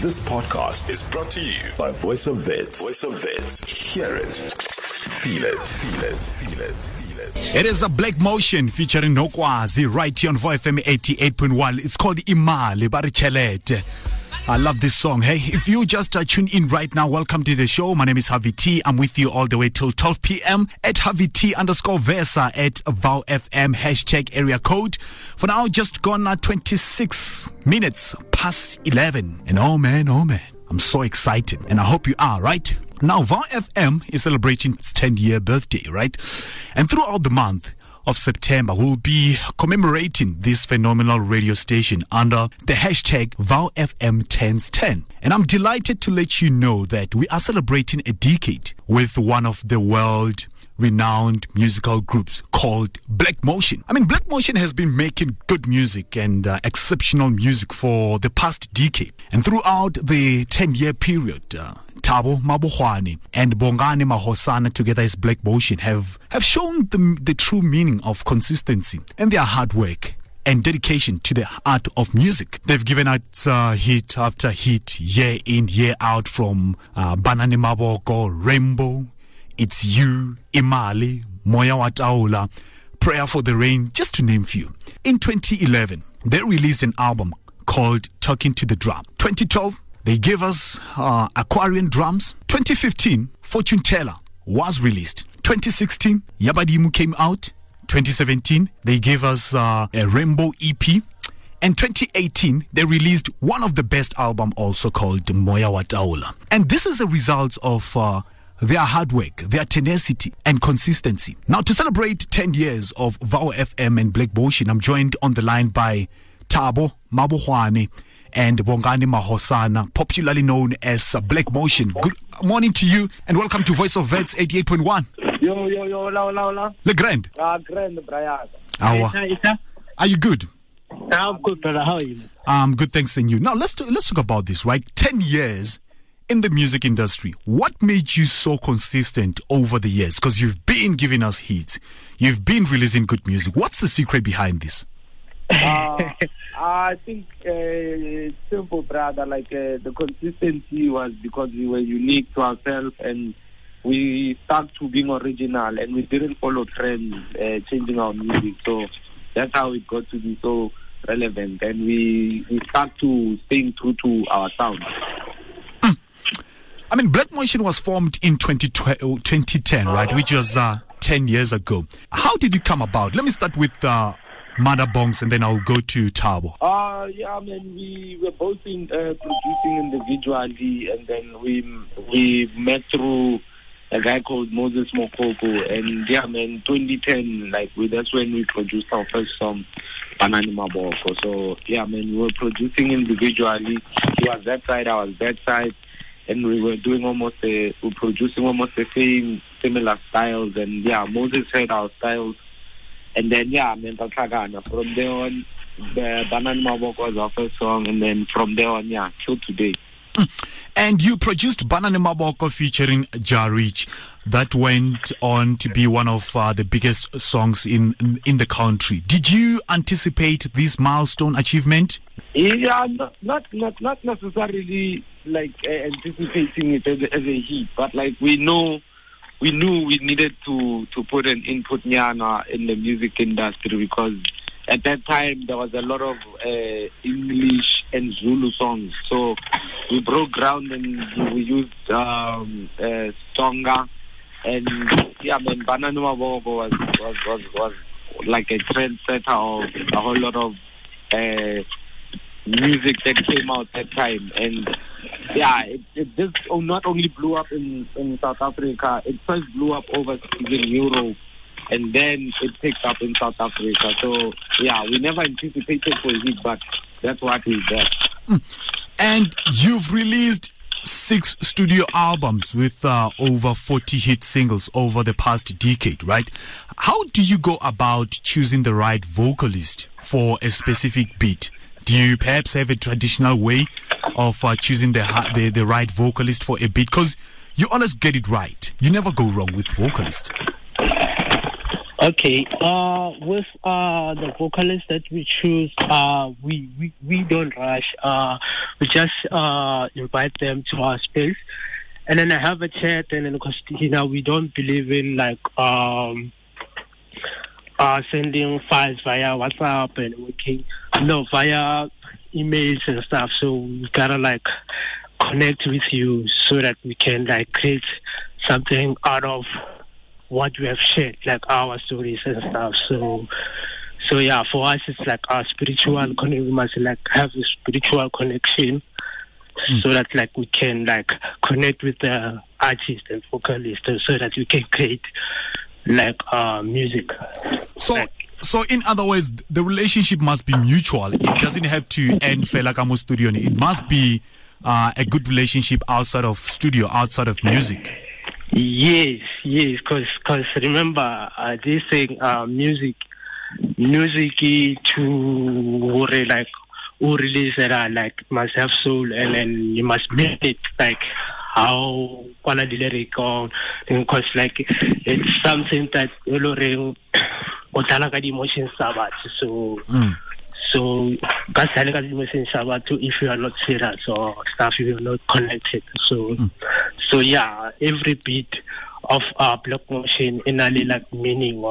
This podcast is brought to you by Voice of Wits. Voice of Wits. Hear it. Feel it. Feel it. Feel it. Feel it. It is a Black Motion featuring Nokwazi right here on Vow FM 88.1. It's called Imali Barichelete. I love this song. Hey, if you just uh, tune in right now, welcome to the show. My name is Harvey T. I'm with you all the way till 12 p.m. at Harvey T underscore Versa at Vow FM hashtag area code. For now, just gone uh, 26 minutes past 11. And oh man, oh man, I'm so excited. And I hope you are, right? Now, Vow FM is celebrating its 10 year birthday, right? And throughout the month, of September, we'll be commemorating this phenomenal radio station under the hashtag VowFM1010. And I'm delighted to let you know that we are celebrating a decade with one of the world renowned musical groups called Black Motion. I mean, Black Motion has been making good music and uh, exceptional music for the past decade. And throughout the 10 year period, uh, Thabo Mabogwane and Bongani Mohosana together as Black Motion have, have shown the, the true meaning of consistency and their hard work and dedication to the art of music. They've given out uh, hit after hit, year in, year out from uh, Banani Maboko, Rainbow, It's You, Imali, Moya Wa Taola, Prayer for the Rain, just to name few. In 2011, they released an album called Talking to the Drum. 2012, they gave us uh, Aquarian Drums. 2015, Fortune Teller was released. 2016, Yabadimu came out. 2017, they gave us uh, a Rainbow EP. And 2018, they released one of the best album also called Moya Wa Taola. And this is a result of uh, their hard work, their tenacity and consistency. Now, to celebrate 10 years of Vow FM and Black Motion, I'm joined on the line by Thabo Mabogwane and Bongani Mohosana, popularly known as Black Motion. Good morning to you and welcome to Voice of Wits 88.1. Yo, yo, yo, la, la, la. Le Grand, Ah, grand, Brian. Awa. are you good? I'm good, brother. How are you? Um, good, thanks, and you. Now let's talk, let's talk about this. Right, ten years in the music industry. What made you so consistent over the years? Because you've been giving us hits, you've been releasing good music. What's the secret behind this? Uh, I think uh, simple, brother. Like uh, the consistency was because we were unique to ourselves and we stuck to being original and we didn't follow trends, uh, changing our music. So that's how it got to be so relevant. And we, we stuck to staying true to our sound. I mean, Black Motion was formed in 2012 2010, right, which was uh, 10 years ago. How did it come about? Let me start with uh, Mada Bongs and then I'll go to Thabo. Uh, yeah, I mean, we were both in, uh, producing individually, and then we we met through a guy called Moses Mokoko, and yeah, man, 2010, like we, that's when we produced our first song, Banani Maboko. So yeah, man, we were producing individually. He was that side, I was that side, and we were doing almost a, we were producing almost the same similar styles, and yeah, Moses heard our styles. And then yeah, man, Tatlagana. From there on, the Banana Mabok was our first song, and then from there on, yeah, till today. And you produced Banana Maboko featuring Jarich. That went on to be one of uh, the biggest songs in, in in the country. Did you anticipate this milestone achievement? Yeah, not not not, not necessarily like uh, anticipating it as a, as a hit, but like we know, we knew we needed to to put an input nyana in the music industry because at that time there was a lot of uh, English and Zulu songs. So we broke ground and we used um, uh, Stonga and yeah, man, Banana Maboko was was was was like a trendsetter of a whole lot of. Uh, music that came out at that time and yeah it, it oh, not only blew up in, in South Africa it first blew up overseas in Europe and then it picked up in South Africa so yeah we never anticipated for it but that's what is there And you've released six studio albums with uh, over 40 hit singles over the past decade, right? How do you go about choosing the right vocalist for a specific beat? Do you perhaps have a traditional way of uh, choosing the, the the right vocalist for a beat? Because you always get it right. You never go wrong with vocalist. Okay. Uh, with uh the vocalists that we choose, uh, we we, we don't rush. Uh, we just uh invite them to our space, and then I have a chat, and then because you know we don't believe in like um uh sending files via WhatsApp and working no via emails and stuff. So we gotta like connect with you so that we can like create something out of what we have shared, like our stories and stuff. So, so yeah, for us, it's like our spiritual connection. We must like have a spiritual connection, mm. so that like we can like connect with the artist and vocalist, so that we can create like uh music. So. Like, so, in other words, the relationship must be mutual. It doesn't have to end Fela Kamo studio. It must be uh, a good relationship outside of studio, outside of music. Yes, yes, because cause remember uh, this thing, uh, music, music to like who release uh, like must have soul and then you must make it like how quality lyric on because like it's something that you know o tlala ka di-emotions tsa batho so mm. So telling us message about if you are not serious or stuff you are not connected. So mm. so yeah, every beat of our block motion in a like meaning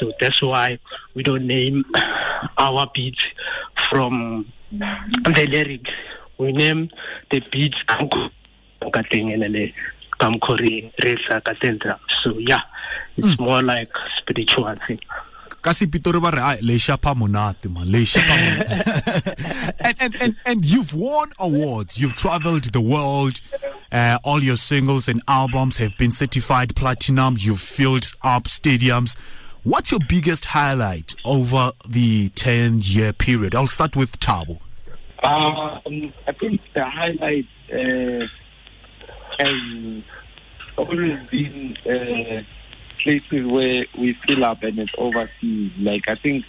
so that's why we don't name our beats from the lyrics. We name the beats so yeah, it's mm. more like spiritual thing ka sepitori ba re a le shapa monate man le shapa and, and, and, and you've won awards. You've traveled the world uh, all your singles and albums have been certified platinum. You've filled up stadiums. What's your biggest highlight over the 10 year period? I'll start with Thabo. Um, i think the highlight uh, has always been uh, places where we fill up and it's overseas. Like I think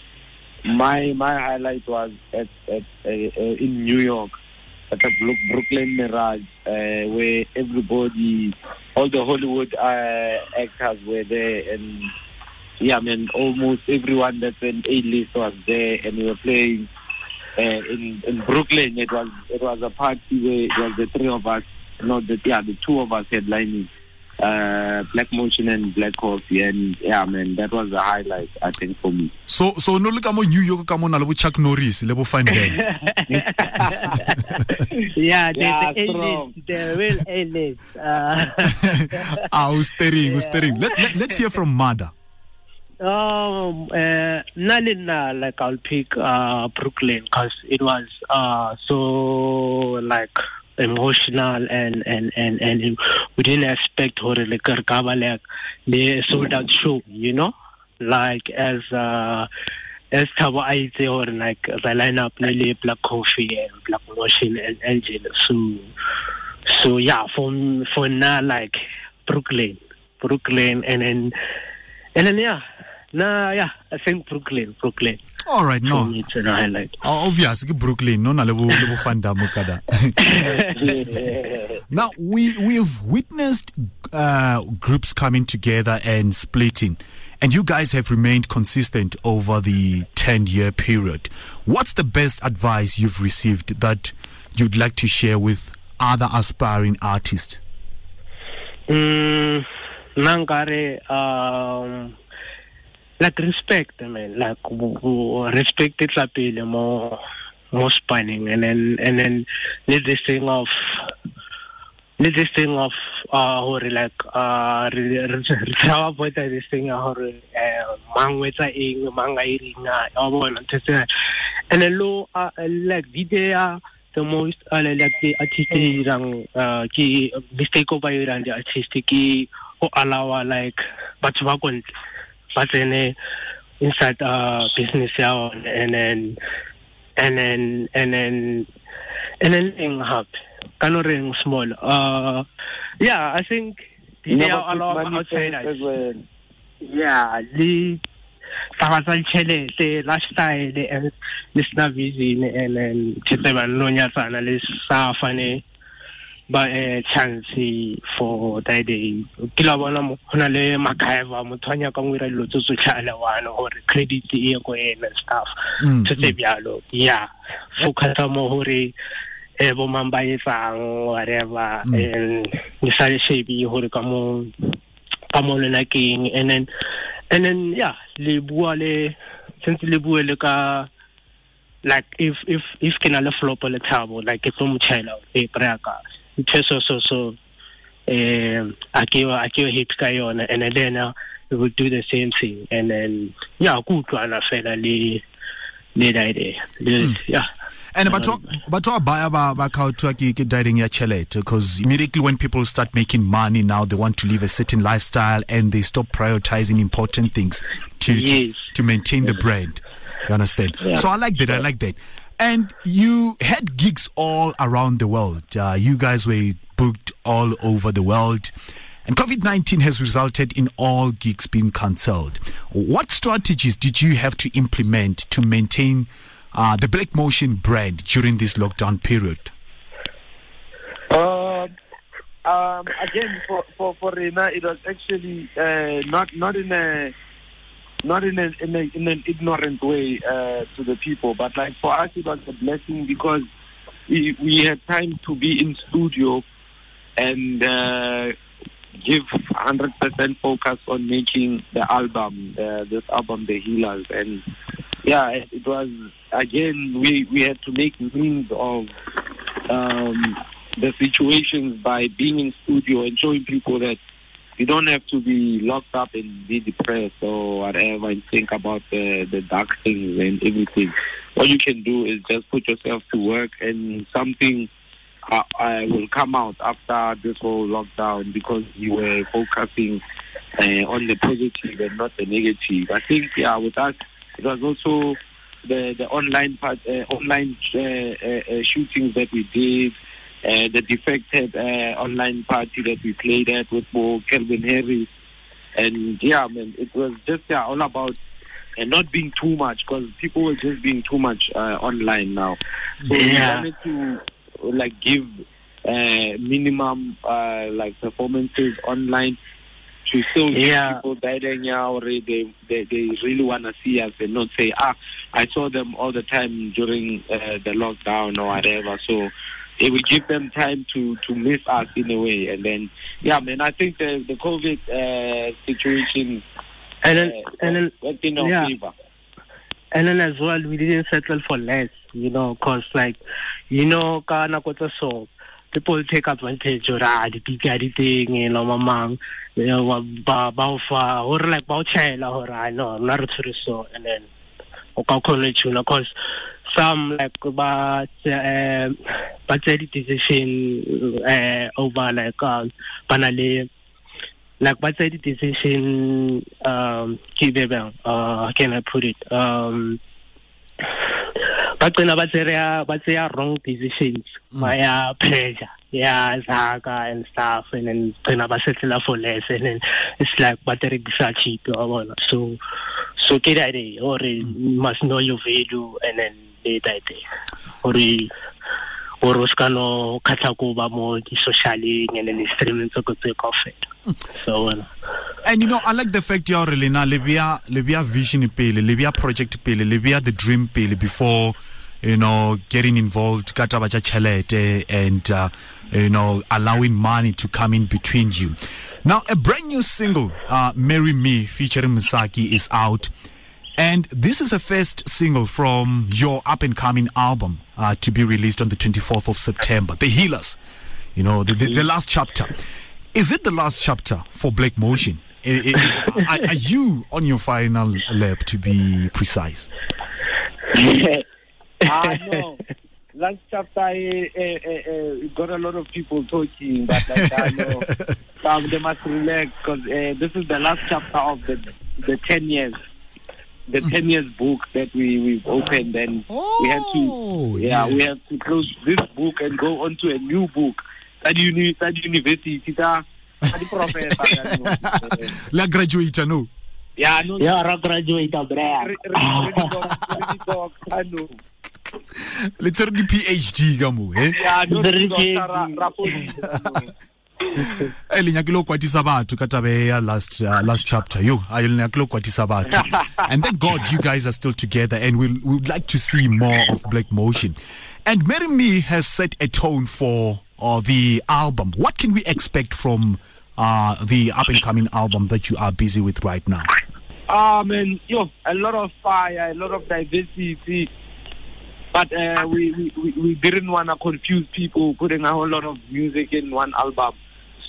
my my highlight was at at uh, uh, in New York at the Brooklyn Mirage, uh, where everybody, all the Hollywood uh, actors were there, and yeah, I mean almost everyone that's an A list was there, and we were playing. Uh, in in Brooklyn, it was it was a party where it was the three of us, not the yeah, the two of us headlining uh, Black Motion and Black Coffee, and yeah, man, that was the highlight, I think, for me. So, so no look mo New York, come on, le Chuck Norris, le Fine Ben. yeah, the, yeah, the A-list, the real A-list. Uh. ah, ustering, ustering. Let, let, let's hear from Mada. Um, uh, Nalina, like I'll pick uh, Brooklyn because it was uh, so like emotional and and and and we didn't expect her like like the sold out show you know? Like as uh as I say or like the lineup nearly black coffee and black motion and engine so so yeah for for now like Brooklyn Brooklyn and then and then yeah nah yeah I think Brooklyn Brooklyn all right no. Oh, obvious ke brooklyn no na le bo fandamo kada now we we've witnessed uh, groups coming together and splitting and you guys have remained consistent over the 10 year period. What's the best advice you've received that you'd like to share with other aspiring artists? Mm, um like respect man like respect it pele mo mo spanning. And then and then let this thing of let this thing of uh hore like uh re botsa this thing hore eh mang wetsa eng mang a ireng a bona and then lo uh, like video the most uh, like the artist irang uh ki mistake ba irang the artist ki o allow like batho ba kontle ba tsene inside uh business ya and then and then and then and then ka no reng small. Uh yeah i think they are a lot outside yeah the taba tsa ditšhelete lifestyle le sena vision and then tshetse ba nonyatsana le sa fane ba eh chance for that day. Ke la bona mo hona le MacGyver motho a nyaka ngwira dilo tse tsotlhe a le one gore credit e ko ena stuff. Mm, se se bjalo yeah. Focusa mo gore eh bo mang ba etsang whatever Mm. and le sa le shebi gore ka mo ka mo lena keng. And then and then yeah le bua le since le bua le ka like if if if ke na le flop le thabo like ke tlo mo tshela e pre ka so so so eh a ke a ke hit ka yona and then uh, we will do the same thing. And then yeah ku utlwana fela le le idea Le- yeah. And batho batho ba baya ba ba khaothwa ke ke dieting ya chelete because immediately when people start making money now they want to live a certain lifestyle and they stop prioritizing important things to Yes. to, to maintain the brand. You understand? So i like that i like that and you had gigs all around the world uh, you guys were booked all over the world and COVID-19 has resulted in all gigs being cancelled. What strategies did you have to implement to maintain uh, the Black Motion brand during this lockdown period? Um, um, again, for for for Rena, it was actually uh, not not in a not in a, in, a, in an ignorant way uh, to the people, but like for us, it was a blessing because we we had time to be in studio and uh, give hundred percent focus on making the album, uh, this album, The Healers, and yeah, it, it was again we we had to make means of um, the situations by being in studio and showing people that you don't have to be locked up and be depressed or whatever and think about the, the dark things and everything. All you can do is just put yourself to work and something uh, uh, will come out after this whole lockdown because you were focusing uh, on the positive and not the negative. I think, yeah, with us, it was also the the online part, uh, online uh, uh, shootings that we did, uh, the defected uh, online party that we played at with Bo Kelvin Harris, and yeah, man, it was just yeah, all about and not being too much because people were just being too much uh, online now. So Yeah. we wanted to like give uh, minimum uh, like performances online to still Yeah. people that or they, they they really want to see us and not say ah I saw them all the time during uh, the lockdown or whatever. So it will give them time to to miss us in a way. And then yeah, man, I think the the COVID uh, situation and then uh, and then worked in our yeah. favor. and then as well we didn't settle for less you know cause like you know ka nako tse so people take advantage or ah ditike di teng you know mamang you know ba ba fa or like ba o tshela or i know tshwere so and then o ka khona tuna cause some like but uh, eh, but the decision uh, eh, over like um, uh, banale like but the decision um uh can I put it um bagcina batheya batheya wrong decisions. Mm. Baya pressure yeah zaka and stuff and then gcina basettlela for less and then it's like baterekisa cheap yabona so so get idea or mm. must know your value and then day or or o khatla ko ba mo di-socialeng and di-streaming tse ko tse so bona And you know, I like the fact you are Lena Libya Libya vision pele, Libya project pele, Libya the dream pele before you know getting involved and uh, you know allowing money to come in between you. Now a brand new single, uh, Marry Me featuring Msaki is out. And this is a first single from your up and coming album uh, to be released on the 24th of September, The Healers. You know, the, the, the last chapter. Is it the last chapter for Black Motion? I- I- are, are you on your final lap to be precise? I know. Last chapter, eh, eh, eh, eh, got a lot of people talking, but like, I know some they must relax because uh, this is the last chapter of the the ten years, the ten years book that we we've opened, and we have Oh, to, yeah, yeah. we have to close this book and go on to a new book. At uni, at university, tsa- tsa di-professor, ka no. Eh, La graduator, no. Yeah, no, ya ra graduate bra le tsere di phd ka mo e Yeah, no, Very Dr. Ra- heavy. Raposi. e le nyakile go kwatisa batho ka tabe ya last uh, last chapter yo a le nyakile go kwatisa batho and thank god you guys are still together and we'll, we would like to see more of black motion and marry me has set a tone for uh, the album what can we expect from uh, the up and coming album that you are busy with right now Ah man, yo, a lot of fire, a lot of diversity. But uh, we, we, we- we didn't want to confuse people putting a whole lot of music in one album.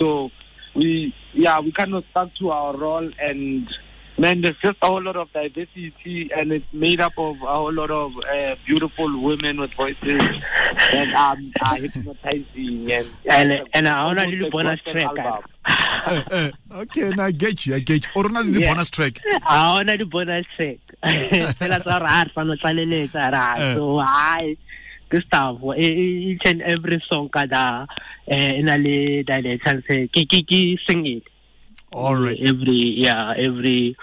So we, yeah, we kind of stuck to our role and man, there's just a whole lot of diversity and it's made up of a whole lot of uh, beautiful women with voices that um, are hypnotizing and And- and I wanna almost do a bonus track, album. Eh, eh, okay now i get you i get you o rona le Yeah. bonus track a ona di bonus track fela tsa ra re fano tlaleletsa Eh. ra so hi e- each and every song ka da eh ina le dialects ke ke ke sing it. All right. Every yeah every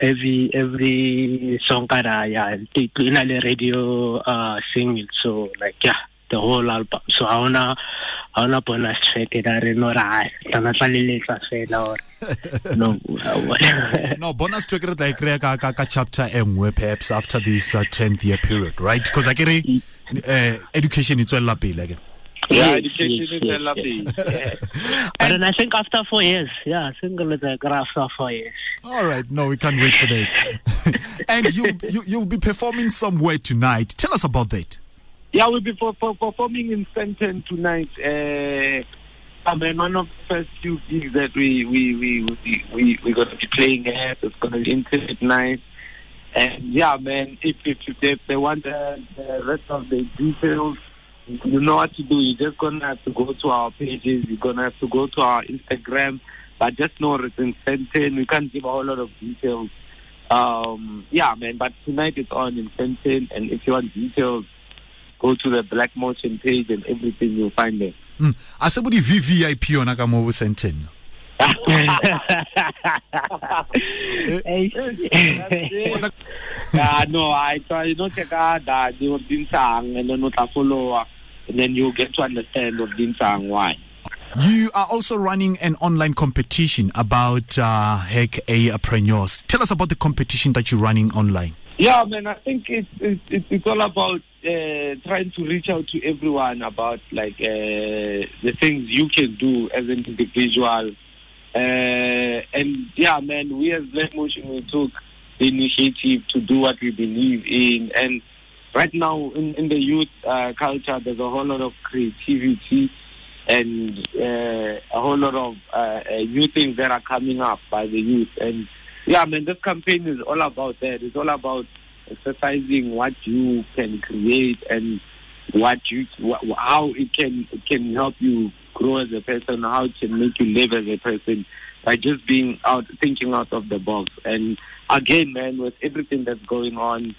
every every song ka da yeah ina le radio uh sing it. So like yeah the whole album. So a ona a ona bonus track da re no ra tana tlaleletsa fela or no no bonus track re tla ka, ka, chapter e perhaps after this uh, 10th year period right? Because uh, education e tswelela pele ke Yeah, Yes, education yes, is yes, a lovely. Yeah. But then I think after four years, yeah, I think it's like after four years. all right no we can't wait for that and you, you you'll be performing somewhere tonight tell us about that Yeah, we'll be for, for, performing in Fenton tonight. Uh, I mean, one of the first few gigs that we we we we we we're gonna be playing at. It's gonna be intimate night. And yeah, man, if if, if they, they want the, the rest of the details, you know what to do. You're just gonna have to go to our pages. You're gonna have to go to our Instagram. But just know it's in Fenton. We can't give a whole lot of details. Um, yeah, man. But tonight it's on in Fenton, and if you want details, go to the Black Motion page and everything you'll find there. mm. a se bo di vvip yona ka mo bo senten no, I try you know check out that you been sang and eh, then not follow and then you get to understand eh, what been sang why. you are also running an online competition about uh, heck apreneurs tell us about the competition that you're running online Yeah, man, I think it's it's, it's, it's all about uh, trying to reach out to everyone about like uh, the things you can do as an individual. Uh, and yeah, man, we as Black Motion we took the initiative to do what we believe in. And right now in, in the youth uh, culture, there's a whole lot of creativity and uh, a whole lot of uh, uh, new things that are coming up by the youth. And yeah, man, this campaign is all about that. It's all about exercising what you can create and what you how it can it can help you grow as a person, how it can make you live as a person by just being out thinking out of the box. And again, man, with everything that's going on,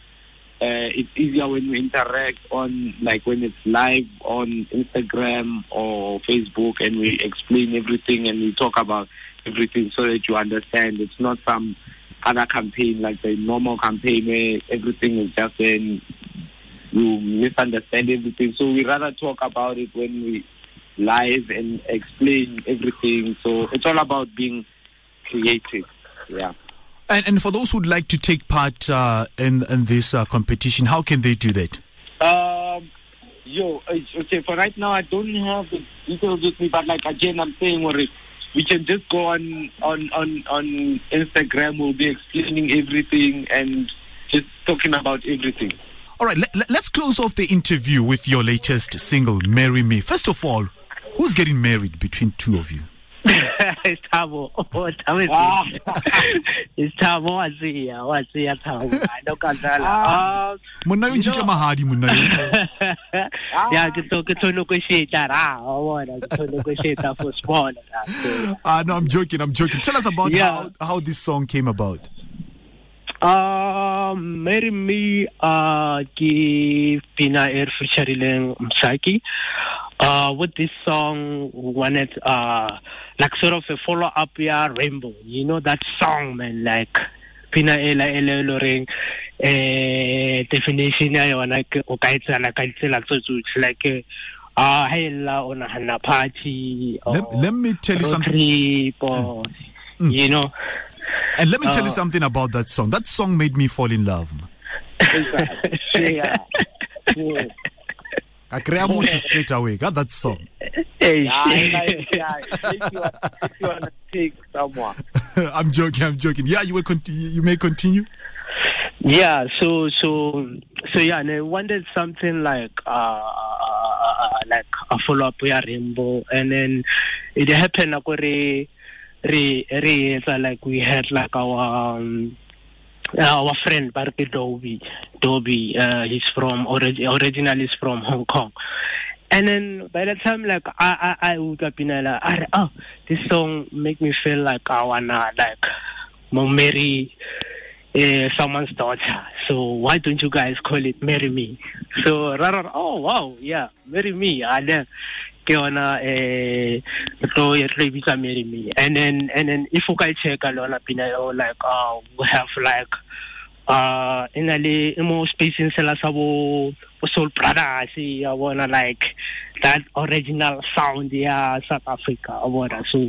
uh, it's easier when we interact on like when it's live on Instagram or Facebook and we explain everything and we talk about everything so that you understand. It's not some other campaign like the normal campaign where everything is just in you misunderstand everything. So we rather talk about it when we live and explain everything. So it's all about being creative. Yeah. And, and for those who'd like to take part uh, in, in this uh, competition, how can they do that? Um, yo, okay, for right now, I don't have the details with me, but like again, I'm saying, we can just go on, on, on, on Instagram. We'll be explaining everything and just talking about everything. All right, let, let's close off the interview with your latest single, Marry Me. First of all, who's getting married between two of you? it's Thabo. Oh, Thabo is Ah. It's Thabo wazia, wazia Thabo. I don't kazala. Monna yo ntšhitša mahadi monna yo. Yeah, ke to ke to negotiate ra, o bona, ke to negotiate for small. ra. So, Ah, no, I'm joking, I'm joking. Tell us about Yeah. how, how this song came about. Um, marry me, uh, ke Pina Air featuring Msaki. Uh, with this song, we wanted, uh, like sort of a follow up, yeah, Rainbow. You know that song, man, like, pina ela e le loreng eh definition ya yona ke o ka etsana ka ditsela tse tsotlhe like ah hey la o nahana party let, let me tell you something or, Mm. you know and let me tell you Uh, something about that song that song made me fall in love man. yeah. yeah. I kry-a motho straight away. Ka that song Yeah, like, yeah, if you want, if you want to take someone. I'm joking I'm joking. Yeah you will conti- you may continue? Yeah, so so so yeah, and I wanted something like uh like a follow up ya Rainbow, and then it happened like re re re like we had like our um, our friend Barke Dobie Dobie uh, he's from orig- originally he's from Hong Kong. And then by the time like I I I woke up in I oh this song make me feel like I wanna like marry uh, someone's daughter. So why don't you guys call it "Marry Me"? So oh wow, yeah, "Marry Me." And then, ke yona eh tlo e tlo e bitsa "Marry Me." And then and then if you guys check a lona pina like uh we have like uh in le mo spacing sela sa bo Soul Brothers ya bona like that original sound ya South Africa ya bona so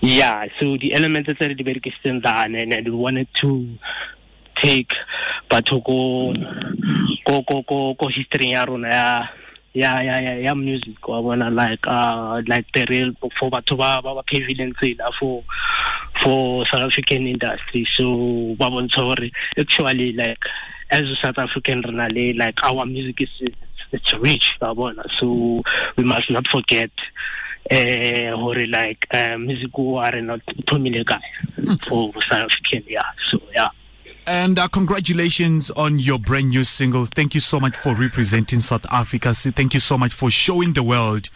yeah so the elements re di berekisitseng dane and, wanted to take batho ko ko ko ko history ya rona ya ya ya ya ya music wa bona like uh like the real for batho ba ba paving tsela for for South African industry. So ba bontsha hore actually like as a South African rena le like our music is it's rich wa bona. So we must not forget eh hore like uh, music wa rena thomile kae for South African yeah. So yeah And uh, congratulations on your brand new single. Thank you so much for representing South Africa. Thank you so much for showing the world,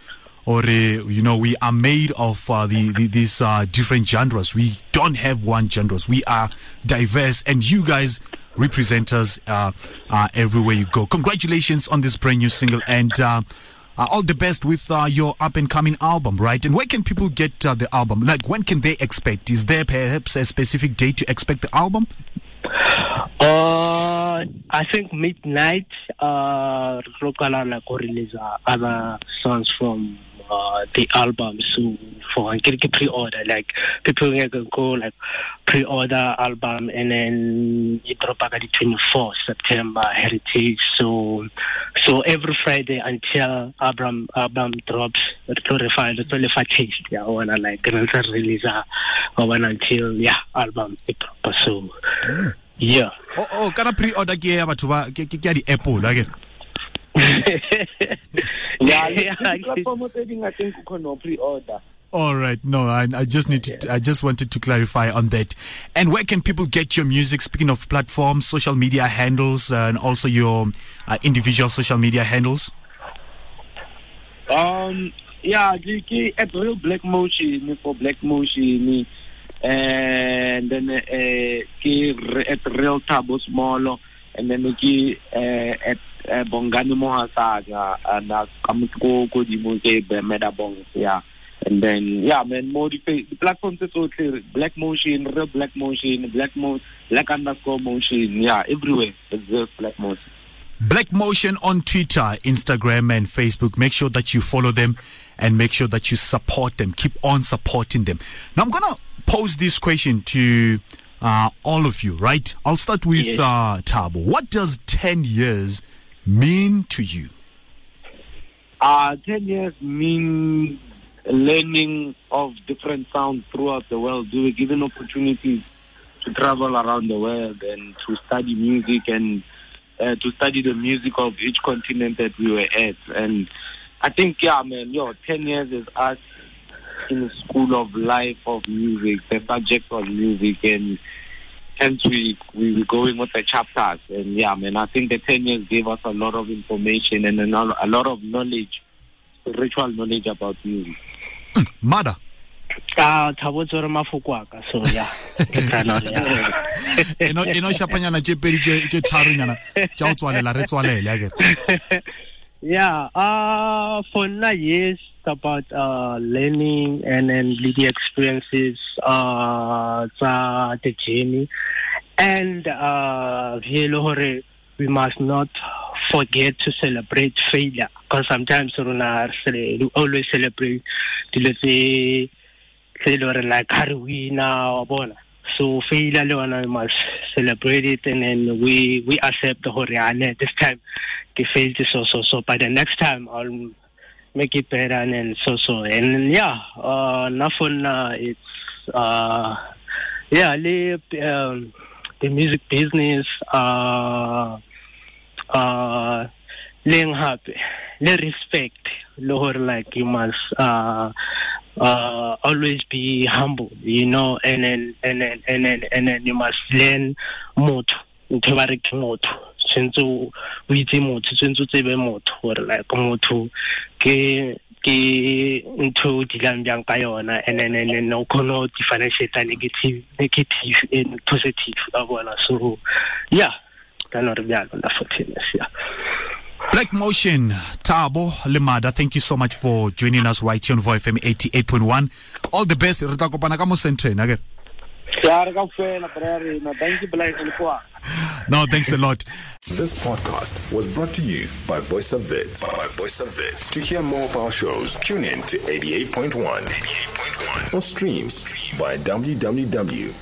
or uh, you know, we are made of uh, the, the these uh, different genres. We don't have one genres. We are diverse, and you guys represent us uh, uh, everywhere you go. Congratulations on this brand new single, and. All the best with your up and coming album, right? And where can people get the album? Like, when can they expect? Is there perhaps a specific date to expect the album? Uh, I think midnight. Uh, like release uh, other songs from uh, the album. So for get pre-order, like people can go like pre-order album, and then it drop back at the 24th September Heritage. So so every Friday until album album drops, tlo le fa taste. Yeah, like re ntse re release uh, one until yeah album it drop. So yeah. Oh, oh, kana pre-order ke ya batho ba ke ke ke ya di-apple again. Yeah, Yeah, yeah. Platform tse ding I think you can pre-order. All right, no, I, I just need to, I just wanted to clarify on that. And where can people get your music? Speaking of platforms, social media handles, uh, and also your uh, individual social media handles. Um, yeah, the key at real black motion for black motion, and then uh, at real tabo small, and then the uh, at uh, bongani mohasaga and uh, go di mo ke meda bong yeah. And then yeah, man, more the, the platforms is so clear. Black motion, real black motion, black mo, black underscore motion. Yeah, everywhere. It's just black motion. Black Motion on Twitter, Instagram, and Facebook. Make sure that you follow them and make sure that you support them. Keep on supporting them. Now, I'm going to pose this question to uh, all of you, right? I'll start with Yes. uh, Thabo. What does 10 years mean to you? Uh, 10 years mean learning of different sounds throughout the world. We were given opportunities to travel around the world and to study music and uh, to study the music of each continent that we were at. And I think, yeah, man, yo, 10 years is us in the school of life of music, the subject of music, and hence we we were going with the chapters. And yeah, man, I think the 10 years gave us a lot of information and a lot, of knowledge, spiritual knowledge about music. Mada. ka thabo tsore mafoko a ka so ya ke tsana hore ya eno eno shapanyana tše pedi tše tše tharonyana tša go tswalela re tswalele akere yeah uh for now yes about uh learning and then the experiences uh the journey. And uh we must not forget to celebrate failure. Because sometimes we always celebrate tse like wina wa bona. So failure we must celebrate it and then we we accept hore ane this time ke failed so so so. But the next time I'll make it better and then so so. And yeah uh for it's uh yeah le um, the music business uh uh leng hape le respect hore like you must uh uh always be humble you know and then and then and then and then you must learn motho ntho ba re tshwentse o itse motho tshwanetse o tsebe motho gore like motho ke ke ntho o dilang bjang ka yona and then then o kgone go differentiate negative negative and positive ka bona so yeah kana re bjalo na fortiness yeah Black Motion, Tabo Limada, thank you so much for joining us right here on VoFM 88.1. All the best. Re tla kopana ka mo centre okay? No, thanks a lot. This podcast was brought to you by Voice of Wits. By Voice of Wits. To hear more of our shows, tune in to 88.1 88.1 or stream via www.vfm.co.za.